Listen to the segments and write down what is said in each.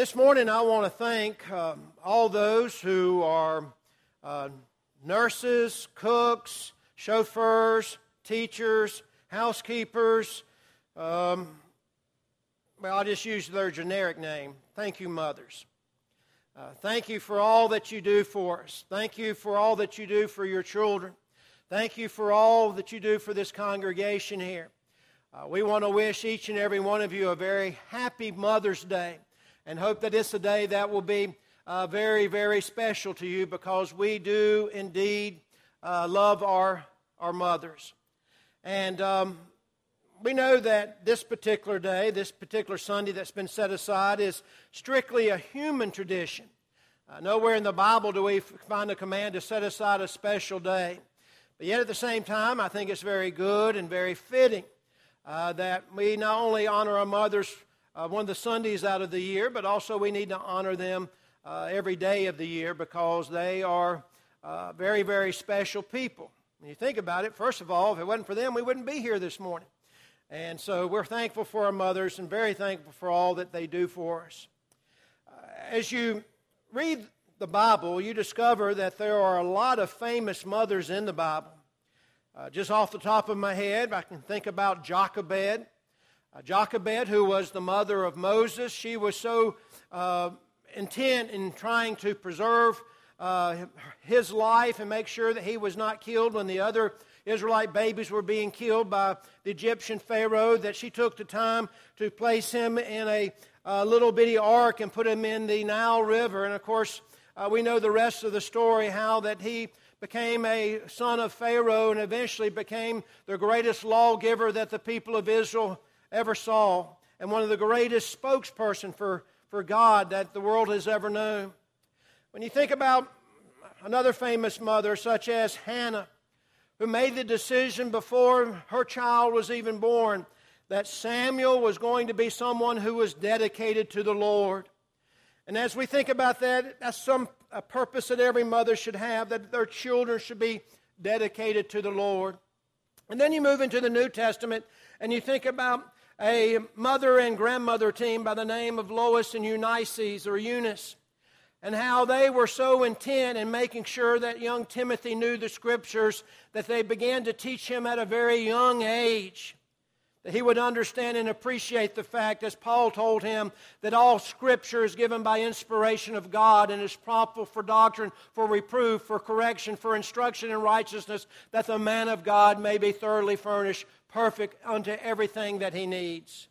This morning, I want to thank um, all those who are uh, nurses, cooks, chauffeurs, teachers, housekeepers. Um, well, I'll just use their generic name. Thank you, mothers. Uh, thank you for all that you do for us. Thank you for all that you do for your children. Thank you for all that you do for this congregation here. Uh, we want to wish each and every one of you a very happy Mother's Day and hope that it's a day that will be uh, very, very special to you because we do indeed uh, love our, our mothers. And um, we know that this particular day, this particular Sunday that's been set aside, is strictly a human tradition. Uh, nowhere in the Bible do we find a command to set aside a special day. But yet at the same time, I think it's very good and very fitting uh, that we not only honor our mothers uh, one of the Sundays out of the year, but also we need to honor them uh, every day of the year because they are uh, very, very special people. When you think about it, first of all, if it wasn't for them, we wouldn't be here this morning. And so we're thankful for our mothers and very thankful for all that they do for us. Uh, as you read the Bible, you discover that there are a lot of famous mothers in the Bible. Uh, just off the top of my head, I can think about Jochebed. Uh, Jochebed, who was the mother of Moses, she was so uh, intent in trying to preserve uh, his life and make sure that he was not killed when the other Israelite babies were being killed by the Egyptian Pharaoh that she took the time to place him in a, a little bitty ark and put him in the Nile River. And of course, uh, we know the rest of the story how that he became a son of Pharaoh and eventually became the greatest lawgiver that the people of Israel ever saw and one of the greatest spokesperson for, for God that the world has ever known. When you think about another famous mother, such as Hannah, who made the decision before her child was even born that Samuel was going to be someone who was dedicated to the Lord. And as we think about that, that's some a purpose that every mother should have, that their children should be dedicated to the Lord. And then you move into the New Testament and you think about a mother and grandmother team by the name of Lois and Eunice or Eunice, and how they were so intent in making sure that young Timothy knew the scriptures that they began to teach him at a very young age. That he would understand and appreciate the fact, as Paul told him, that all Scripture is given by inspiration of God and is profitable for doctrine, for reproof, for correction, for instruction in righteousness, that the man of God may be thoroughly furnished perfect unto everything that he needs.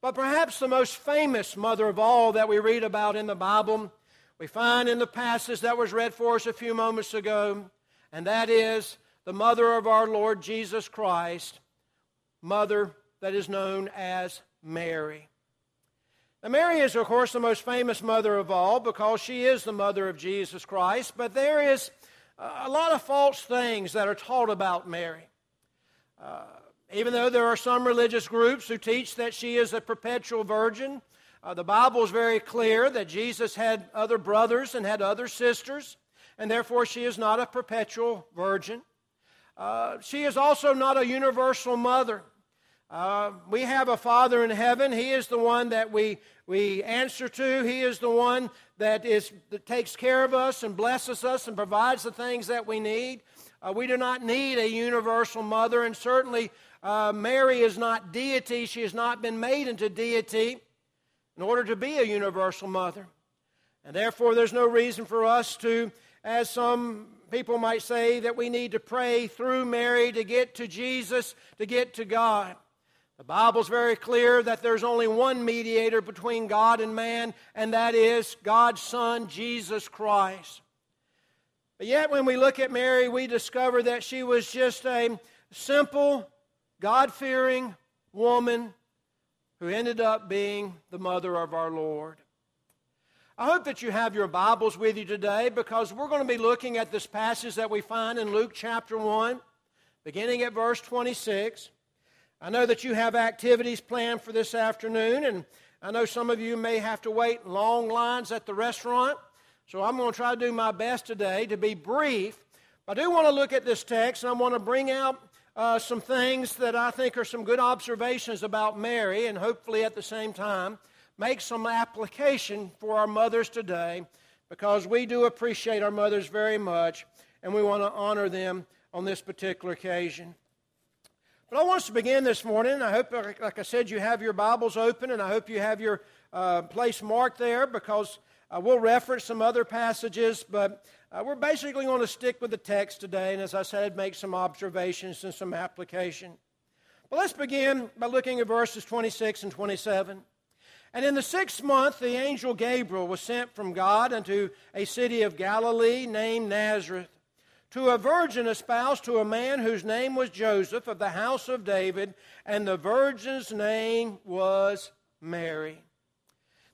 But perhaps the most famous mother of all that we read about in the Bible, we find in the passage that was read for us a few moments ago, and that is the mother of our Lord Jesus Christ, mother that is known as Mary. Now, Mary is, of course, the most famous mother of all because she is the mother of Jesus Christ, but there is a lot of false things that are taught about Mary. Uh, even though there are some religious groups who teach that she is a perpetual virgin, uh, the Bible is very clear that Jesus had other brothers and had other sisters, and therefore she is not a perpetual virgin. Uh, she is also not a universal mother. Uh, we have a Father in heaven. He is the one that we, we answer to. He is the one that, is, that takes care of us and blesses us and provides the things that we need. Uh, we do not need a universal mother, and certainly uh, Mary is not deity. She has not been made into deity in order to be a universal mother. And therefore, there's no reason for us to, as some people might say, that we need to pray through Mary to get to Jesus, to get to God. The Bible's very clear that there's only one mediator between God and man, and that is God's Son, Jesus Christ. But yet, when we look at Mary, we discover that she was just a simple, God fearing woman who ended up being the mother of our Lord. I hope that you have your Bibles with you today because we're going to be looking at this passage that we find in Luke chapter 1, beginning at verse 26. I know that you have activities planned for this afternoon, and I know some of you may have to wait long lines at the restaurant. So I'm going to try to do my best today to be brief. I do want to look at this text, and I want to bring out uh, some things that I think are some good observations about Mary, and hopefully at the same time make some application for our mothers today because we do appreciate our mothers very much and we want to honor them on this particular occasion. But I want us to begin this morning. I hope, like I said, you have your Bibles open, and I hope you have your uh, place marked there because uh, we'll reference some other passages, but uh, we're basically going to stick with the text today, and as I said, make some observations and some application. But let's begin by looking at verses 26 and 27. And in the sixth month, the angel Gabriel was sent from God unto a city of Galilee named Nazareth to a virgin espoused to a man whose name was Joseph of the house of David, and the virgin's name was Mary.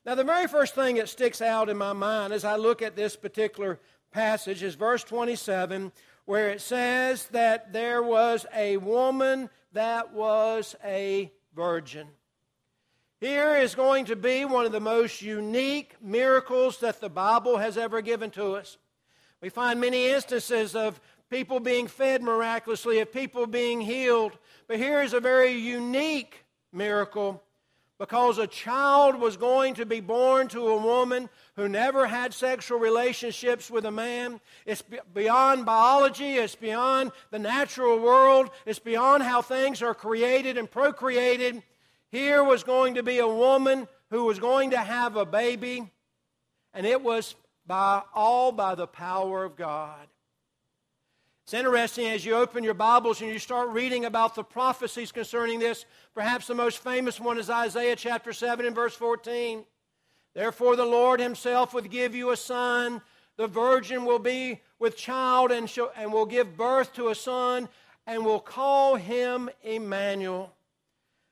Now, the very first thing that sticks out in my mind as I look at this particular passage is verse 27, where it says that there was a woman that was a virgin. Here is going to be one of the most unique miracles that the Bible has ever given to us. We find many instances of people being fed miraculously, of people being healed. But here is a very unique miracle because a child was going to be born to a woman who never had sexual relationships with a man. It's beyond biology, it's beyond the natural world, it's beyond how things are created and procreated. Here was going to be a woman who was going to have a baby, and it was by all by the power of God. It's interesting as you open your Bibles and you start reading about the prophecies concerning this. Perhaps the most famous one is Isaiah chapter 7 and verse 14. Therefore, the Lord Himself would give you a son. The virgin will be with child and, shall, and will give birth to a son and will call him Emmanuel.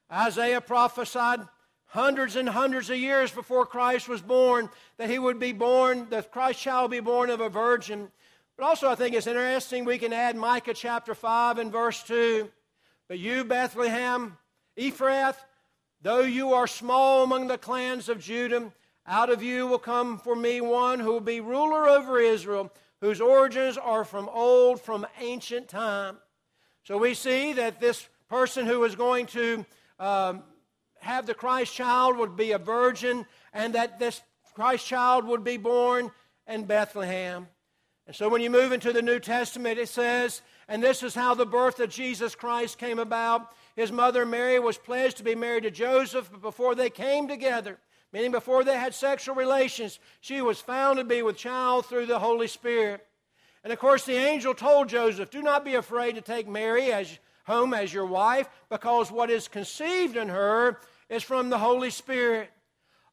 Isaiah prophesied hundreds and hundreds of years before Christ was born, that he would be born, that Christ shall be born of a virgin. But also, I think it's interesting we can add Micah chapter 5 and verse 2. But you, Bethlehem, Ephrath, though you are small among the clans of Judah, out of you will come for me one who will be ruler over Israel, whose origins are from old, from ancient time. So we see that this person who is going to um, have the Christ child would be a virgin, and that this Christ child would be born in Bethlehem. And so when you move into the New Testament, it says, and this is how the birth of Jesus Christ came about. His mother Mary was pledged to be married to Joseph, but before they came together, meaning before they had sexual relations, she was found to be with child through the Holy Spirit. And of course, the angel told Joseph, Do not be afraid to take Mary as home as your wife, because what is conceived in her is from the Holy Spirit.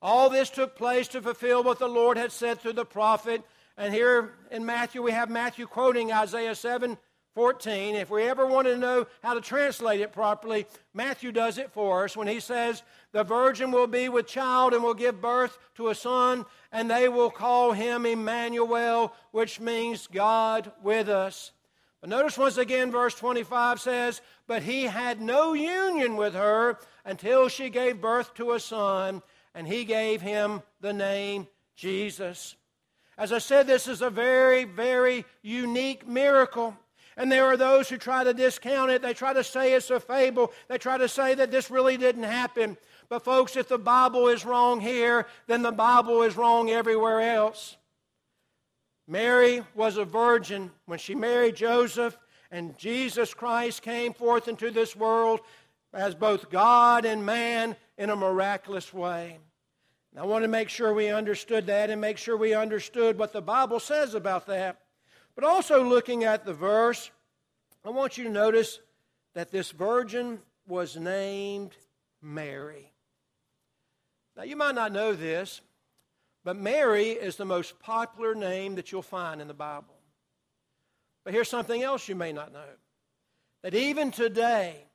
All this took place to fulfill what the Lord had said through the prophet. And here in Matthew, we have Matthew quoting Isaiah 7 14. If we ever want to know how to translate it properly, Matthew does it for us when he says, The virgin will be with child and will give birth to a son, and they will call him Emmanuel, which means God with us. But notice once again, verse 25 says, But he had no union with her until she gave birth to a son, and he gave him the name Jesus. As I said, this is a very, very unique miracle. And there are those who try to discount it. They try to say it's a fable. They try to say that this really didn't happen. But, folks, if the Bible is wrong here, then the Bible is wrong everywhere else. Mary was a virgin when she married Joseph, and Jesus Christ came forth into this world as both God and man in a miraculous way. And I want to make sure we understood that and make sure we understood what the Bible says about that. But also looking at the verse, I want you to notice that this virgin was named Mary. Now, you might not know this, but Mary is the most popular name that you'll find in the Bible. But here's something else you may not know that even today,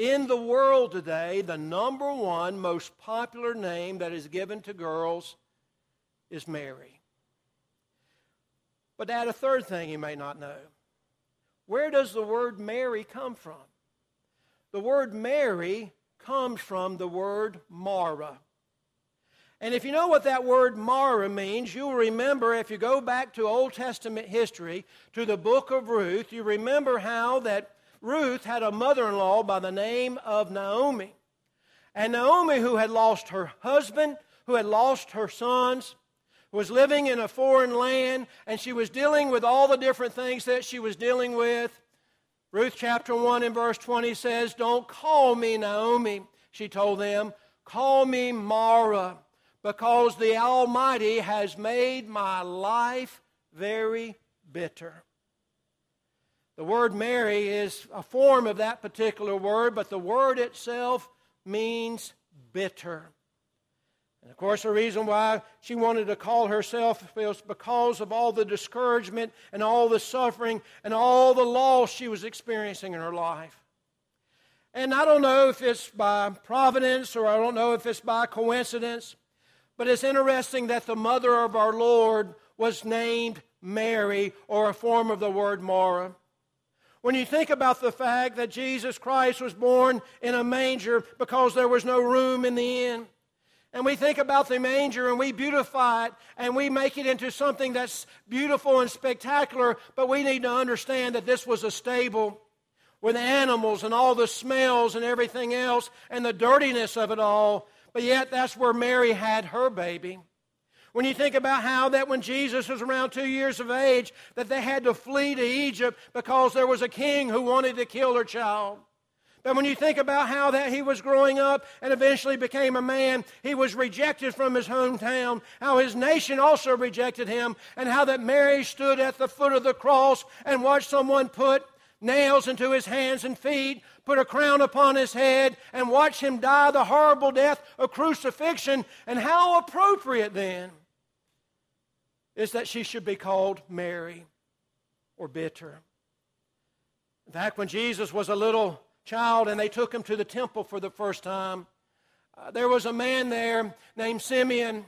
in the world today, the number one most popular name that is given to girls is Mary. But add a third thing you may not know. Where does the word Mary come from? The word Mary comes from the word Mara. And if you know what that word Mara means, you'll remember if you go back to Old Testament history, to the book of Ruth, you remember how that Ruth had a mother in law by the name of Naomi. And Naomi, who had lost her husband, who had lost her sons, was living in a foreign land, and she was dealing with all the different things that she was dealing with. Ruth chapter 1 and verse 20 says, Don't call me Naomi, she told them. Call me Mara, because the Almighty has made my life very bitter. The word Mary is a form of that particular word, but the word itself means bitter. And of course, the reason why she wanted to call herself was because of all the discouragement and all the suffering and all the loss she was experiencing in her life. And I don't know if it's by providence or I don't know if it's by coincidence, but it's interesting that the mother of our Lord was named Mary or a form of the word Mara. When you think about the fact that Jesus Christ was born in a manger because there was no room in the inn, and we think about the manger and we beautify it and we make it into something that's beautiful and spectacular, but we need to understand that this was a stable with animals and all the smells and everything else and the dirtiness of it all. But yet, that's where Mary had her baby. When you think about how that when Jesus was around two years of age, that they had to flee to Egypt because there was a king who wanted to kill their child. But when you think about how that he was growing up and eventually became a man, he was rejected from his hometown, how his nation also rejected him, and how that Mary stood at the foot of the cross and watched someone put nails into his hands and feet, put a crown upon his head, and watch him die the horrible death of crucifixion. And how appropriate then is that she should be called Mary or bitter. In fact, when Jesus was a little child and they took him to the temple for the first time, uh, there was a man there named Simeon.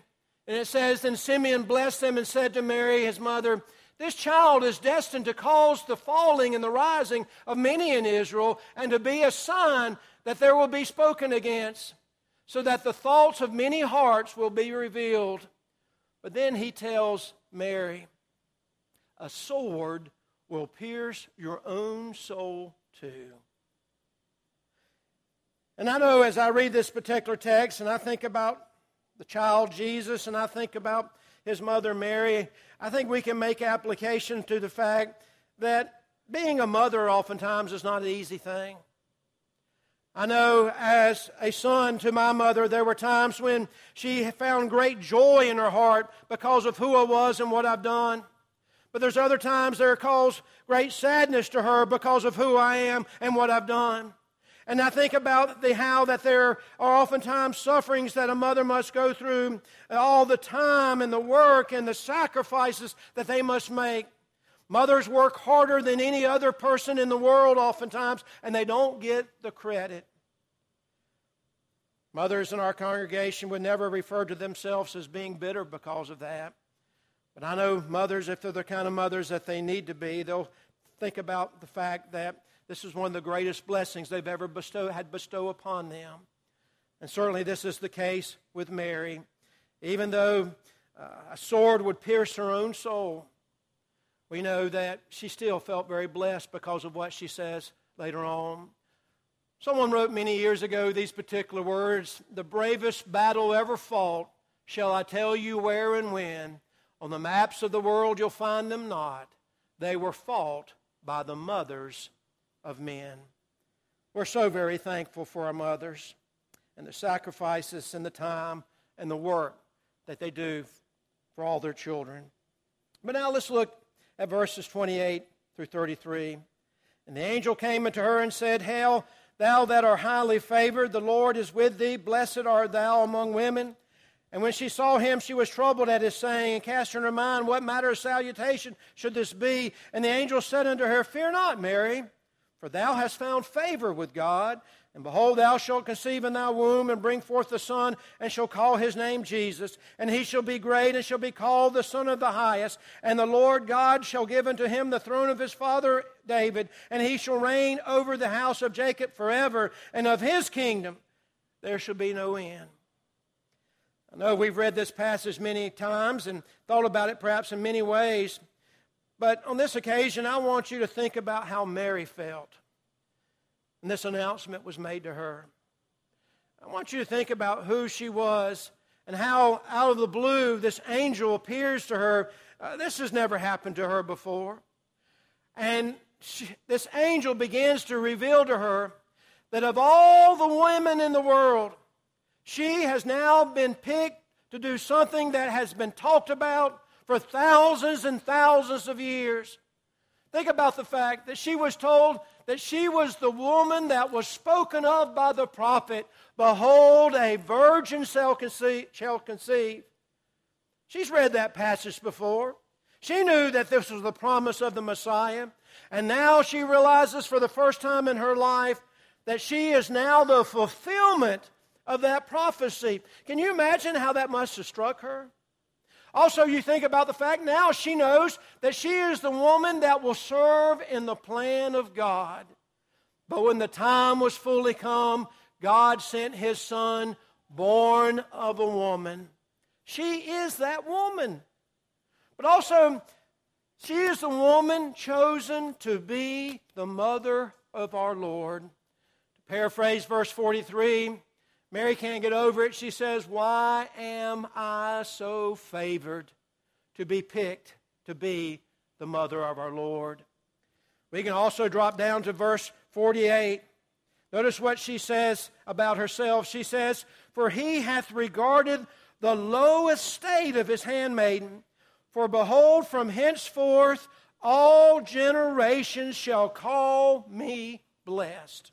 And it says, Then Simeon blessed them and said to Mary, his mother, This child is destined to cause the falling and the rising of many in Israel, and to be a sign that there will be spoken against, so that the thoughts of many hearts will be revealed. But then he tells Mary, A sword will pierce your own soul too. And I know as I read this particular text and I think about the child Jesus and I think about his mother Mary, I think we can make application to the fact that being a mother oftentimes is not an easy thing. I know as a son to my mother, there were times when she found great joy in her heart because of who I was and what I've done. But there's other times there cause great sadness to her because of who I am and what I've done. And I think about the how that there are oftentimes sufferings that a mother must go through, uh, all the time and the work and the sacrifices that they must make. Mothers work harder than any other person in the world oftentimes, and they don't get the credit. Mothers in our congregation would never refer to themselves as being bitter because of that. But I know mothers, if they're the kind of mothers that they need to be, they'll think about the fact that this is one of the greatest blessings they've ever bestow, had bestow upon them. And certainly this is the case with Mary. Even though uh, a sword would pierce her own soul, we know that she still felt very blessed because of what she says later on. Someone wrote many years ago these particular words The bravest battle ever fought, shall I tell you where and when? On the maps of the world you'll find them not. They were fought by the mothers of men. We're so very thankful for our mothers and the sacrifices and the time and the work that they do for all their children. But now let's look at verses 28 through 33. And the angel came unto her and said, Hail, thou that art highly favored, the Lord is with thee. Blessed art thou among women. And when she saw him, she was troubled at his saying, and cast in her mind, What matter of salutation should this be? And the angel said unto her, Fear not, Mary. For thou hast found favor with God. And behold, thou shalt conceive in thy womb and bring forth a son, and shall call his name Jesus. And he shall be great, and shall be called the Son of the Highest. And the Lord God shall give unto him the throne of his father David, and he shall reign over the house of Jacob forever, and of his kingdom there shall be no end. I know we've read this passage many times and thought about it perhaps in many ways. But on this occasion, I want you to think about how Mary felt. when this announcement was made to her. I want you to think about who she was and how out of the blue this angel appears to her. Uh, this has never happened to her before. And she, this angel begins to reveal to her that of all the women in the world, she has now been picked to do something that has been talked about for thousands and thousands of years. Think about the fact that she was told that she was the woman that was spoken of by the prophet. Behold, a virgin shall conceive. She's read that passage before. She knew that this was the promise of the Messiah. And now she realizes for the first time in her life that she is now the fulfillment of that prophecy. Can you imagine how that must have struck her? Also, you think about the fact now she knows that she is the woman that will serve in the plan of God. But when the time was fully come, God sent his son, born of a woman. She is that woman. But also, she is the woman chosen to be the mother of our Lord. To paraphrase verse 43, Mary can't get over it. She says, Why am I so favored to be picked to be the mother of our Lord? We can also drop down to verse 48. Notice what she says about herself. She says, For he hath regarded the low estate of his handmaiden. For behold, from henceforth all generations shall call me blessed.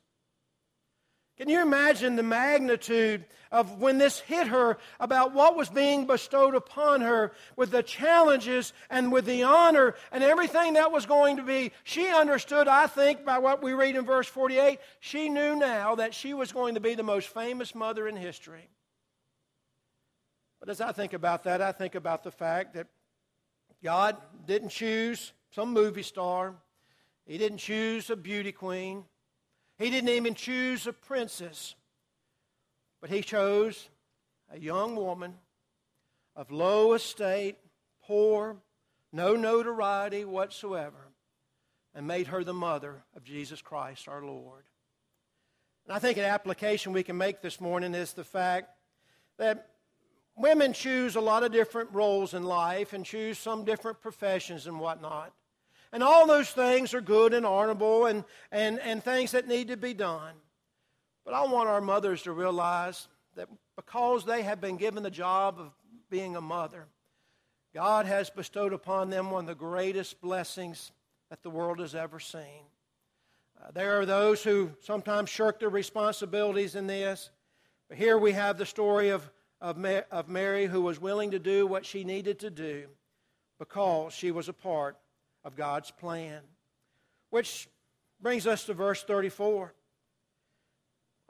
Can you imagine the magnitude of when this hit her about what was being bestowed upon her with the challenges and with the honor and everything that was going to be? She understood, I think, by what we read in verse 48, she knew now that she was going to be the most famous mother in history. But as I think about that, I think about the fact that God didn't choose some movie star, He didn't choose a beauty queen. He didn't even choose a princess, but he chose a young woman of low estate, poor, no notoriety whatsoever, and made her the mother of Jesus Christ our Lord. And I think an application we can make this morning is the fact that women choose a lot of different roles in life and choose some different professions and whatnot. And all those things are good and honorable and, and, and things that need to be done. But I want our mothers to realize that because they have been given the job of being a mother, God has bestowed upon them one of the greatest blessings that the world has ever seen. Uh, there are those who sometimes shirk their responsibilities in this. But here we have the story of, of, Ma- of Mary who was willing to do what she needed to do because she was a part of God's plan. Which brings us to verse 34.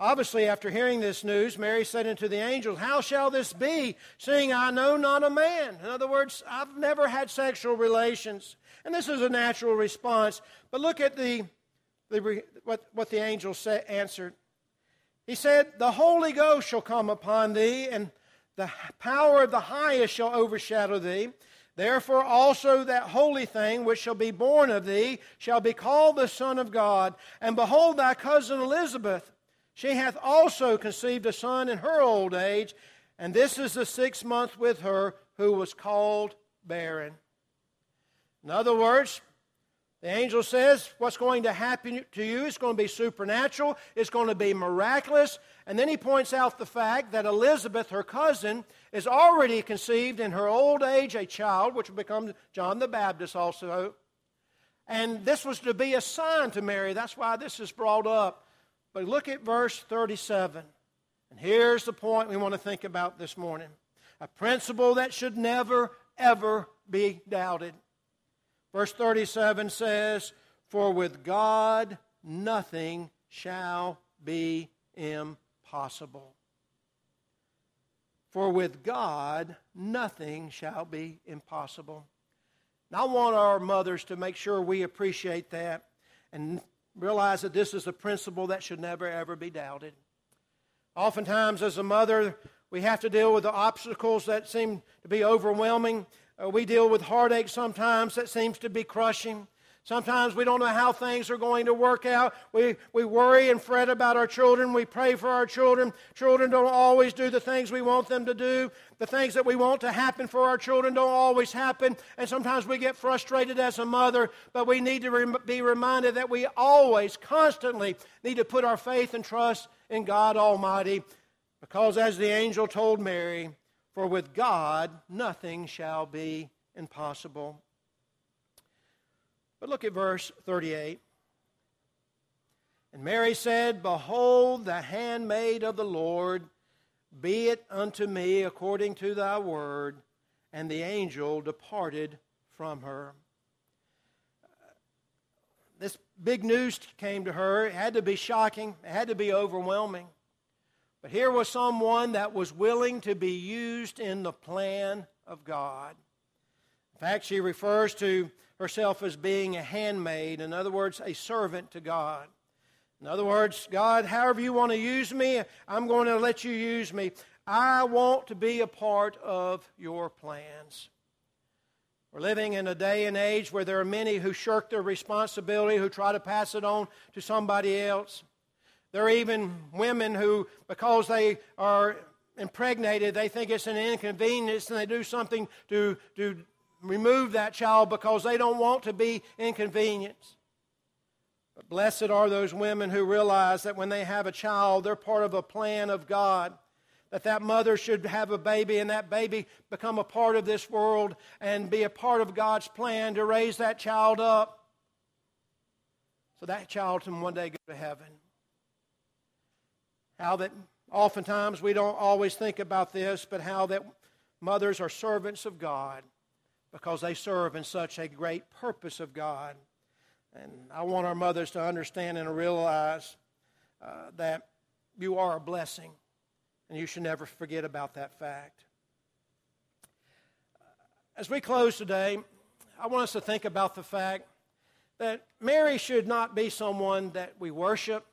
Obviously, after hearing this news, Mary said unto the angel, How shall this be, seeing I know not a man? In other words, I've never had sexual relations. And this is a natural response. But look at the, the what, what the angel say, answered. He said, The Holy Ghost shall come upon thee, and the power of the highest shall overshadow thee. Therefore also that holy thing which shall be born of thee shall be called the Son of God. And behold, thy cousin Elizabeth, she hath also conceived a son in her old age, and this is the sixth month with her, who was called barren. In other words, the angel says what's going to happen to you is going to be supernatural, it's going to be miraculous. And then he points out the fact that Elizabeth, her cousin, is already conceived in her old age a child, which will become John the Baptist also. And this was to be a sign to Mary. That's why this is brought up. But look at verse 37. And here's the point we want to think about this morning a principle that should never, ever be doubted. Verse 37 says, For with God nothing shall be impossible. For with God nothing shall be impossible. I want our mothers to make sure we appreciate that and realize that this is a principle that should never, ever be doubted. Oftentimes, as a mother, we have to deal with the obstacles that seem to be overwhelming Uh, we deal with heartache sometimes that seems to be crushing. Sometimes we don't know how things are going to work out. We, we worry and fret about our children. We pray for our children. Children don't always do the things we want them to do. The things that we want to happen for our children don't always happen. And sometimes we get frustrated as a mother, but we need to rem- be reminded that we always, constantly need to put our faith and trust in God Almighty. Because as the angel told Mary, for with God nothing shall be impossible. But look at verse 38. And Mary said, Behold, the handmaid of the Lord, be it unto me according to thy word. And the angel departed from her. This big news came to her. It had to be shocking, it had to be overwhelming. But here was someone that was willing to be used in the plan of God. In fact, she refers to herself as being a handmaid, in other words, a servant to God. In other words, God, however you want to use me, I'm going to let you use me. I want to be a part of your plans. We're living in a day and age where there are many who shirk their responsibility, who try to pass it on to somebody else. There are even women who, because they are impregnated, they think it's an inconvenience and they do something to, to remove that child because they don't want to be inconvenienced. But blessed are those women who realize that when they have a child, they're part of a plan of God. That that mother should have a baby and that baby become a part of this world and be a part of God's plan to raise that child up so that child can one day go to heaven. How that oftentimes we don't always think about this, but how that mothers are servants of God because they serve in such a great purpose of God. And I want our mothers to understand and realize uh, that you are a blessing, and you should never forget about that fact. As we close today, I want us to think about the fact that Mary should not be someone that we worship.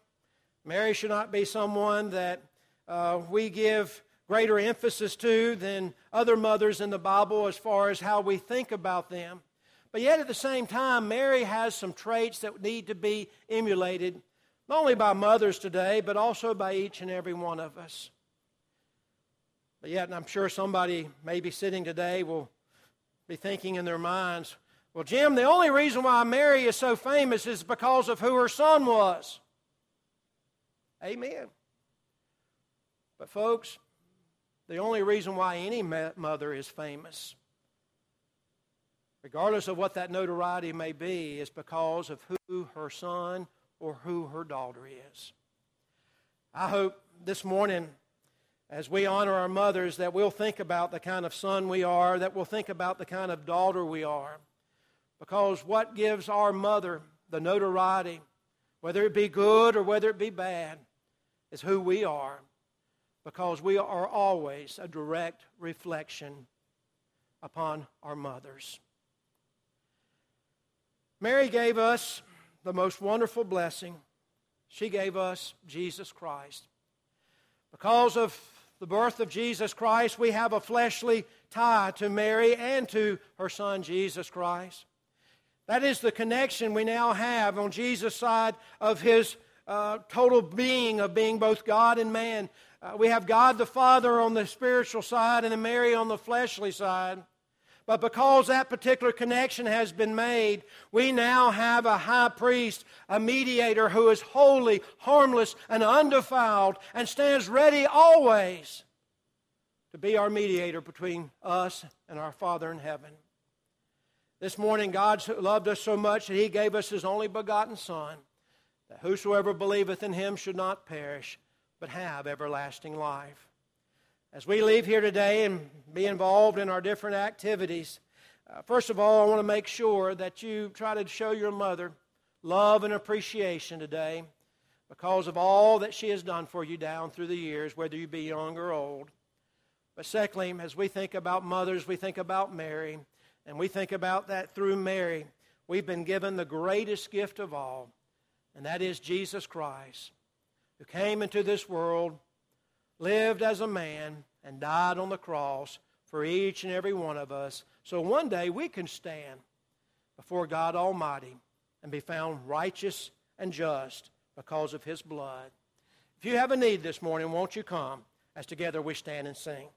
Mary should not be someone that uh, we give greater emphasis to than other mothers in the Bible as far as how we think about them. But yet at the same time, Mary has some traits that need to be emulated, not only by mothers today, but also by each and every one of us. But yet, I'm sure somebody maybe sitting today will be thinking in their minds, well, Jim, the only reason why Mary is so famous is because of who her son was. Amen. But, folks, the only reason why any mother is famous, regardless of what that notoriety may be, is because of who her son or who her daughter is. I hope this morning, as we honor our mothers, that we'll think about the kind of son we are, that we'll think about the kind of daughter we are. Because what gives our mother the notoriety, whether it be good or whether it be bad, is who we are because we are always a direct reflection upon our mothers. Mary gave us the most wonderful blessing. She gave us Jesus Christ. Because of the birth of Jesus Christ, we have a fleshly tie to Mary and to her son Jesus Christ. That is the connection we now have on Jesus' side of his uh, total being, of being both God and man. Uh, we have God the Father on the spiritual side and Mary on the fleshly side. But because that particular connection has been made, we now have a high priest, a mediator who is holy, harmless, and undefiled, and stands ready always to be our mediator between us and our Father in heaven. This morning, God loved us so much that He gave us His only begotten Son, that whosoever believeth in Him should not perish, but have everlasting life. As we leave here today and be involved in our different activities, uh, first of all, I want to make sure that you try to show your mother love and appreciation today because of all that she has done for you down through the years, whether you be young or old. But secondly, as we think about mothers, we think about Mary, and we think about that through Mary, we've been given the greatest gift of all, and that is Jesus Christ who came into this world, lived as a man, and died on the cross for each and every one of us. So one day we can stand before God Almighty and be found righteous and just because of his blood. If you have a need this morning, won't you come as together we stand and sing?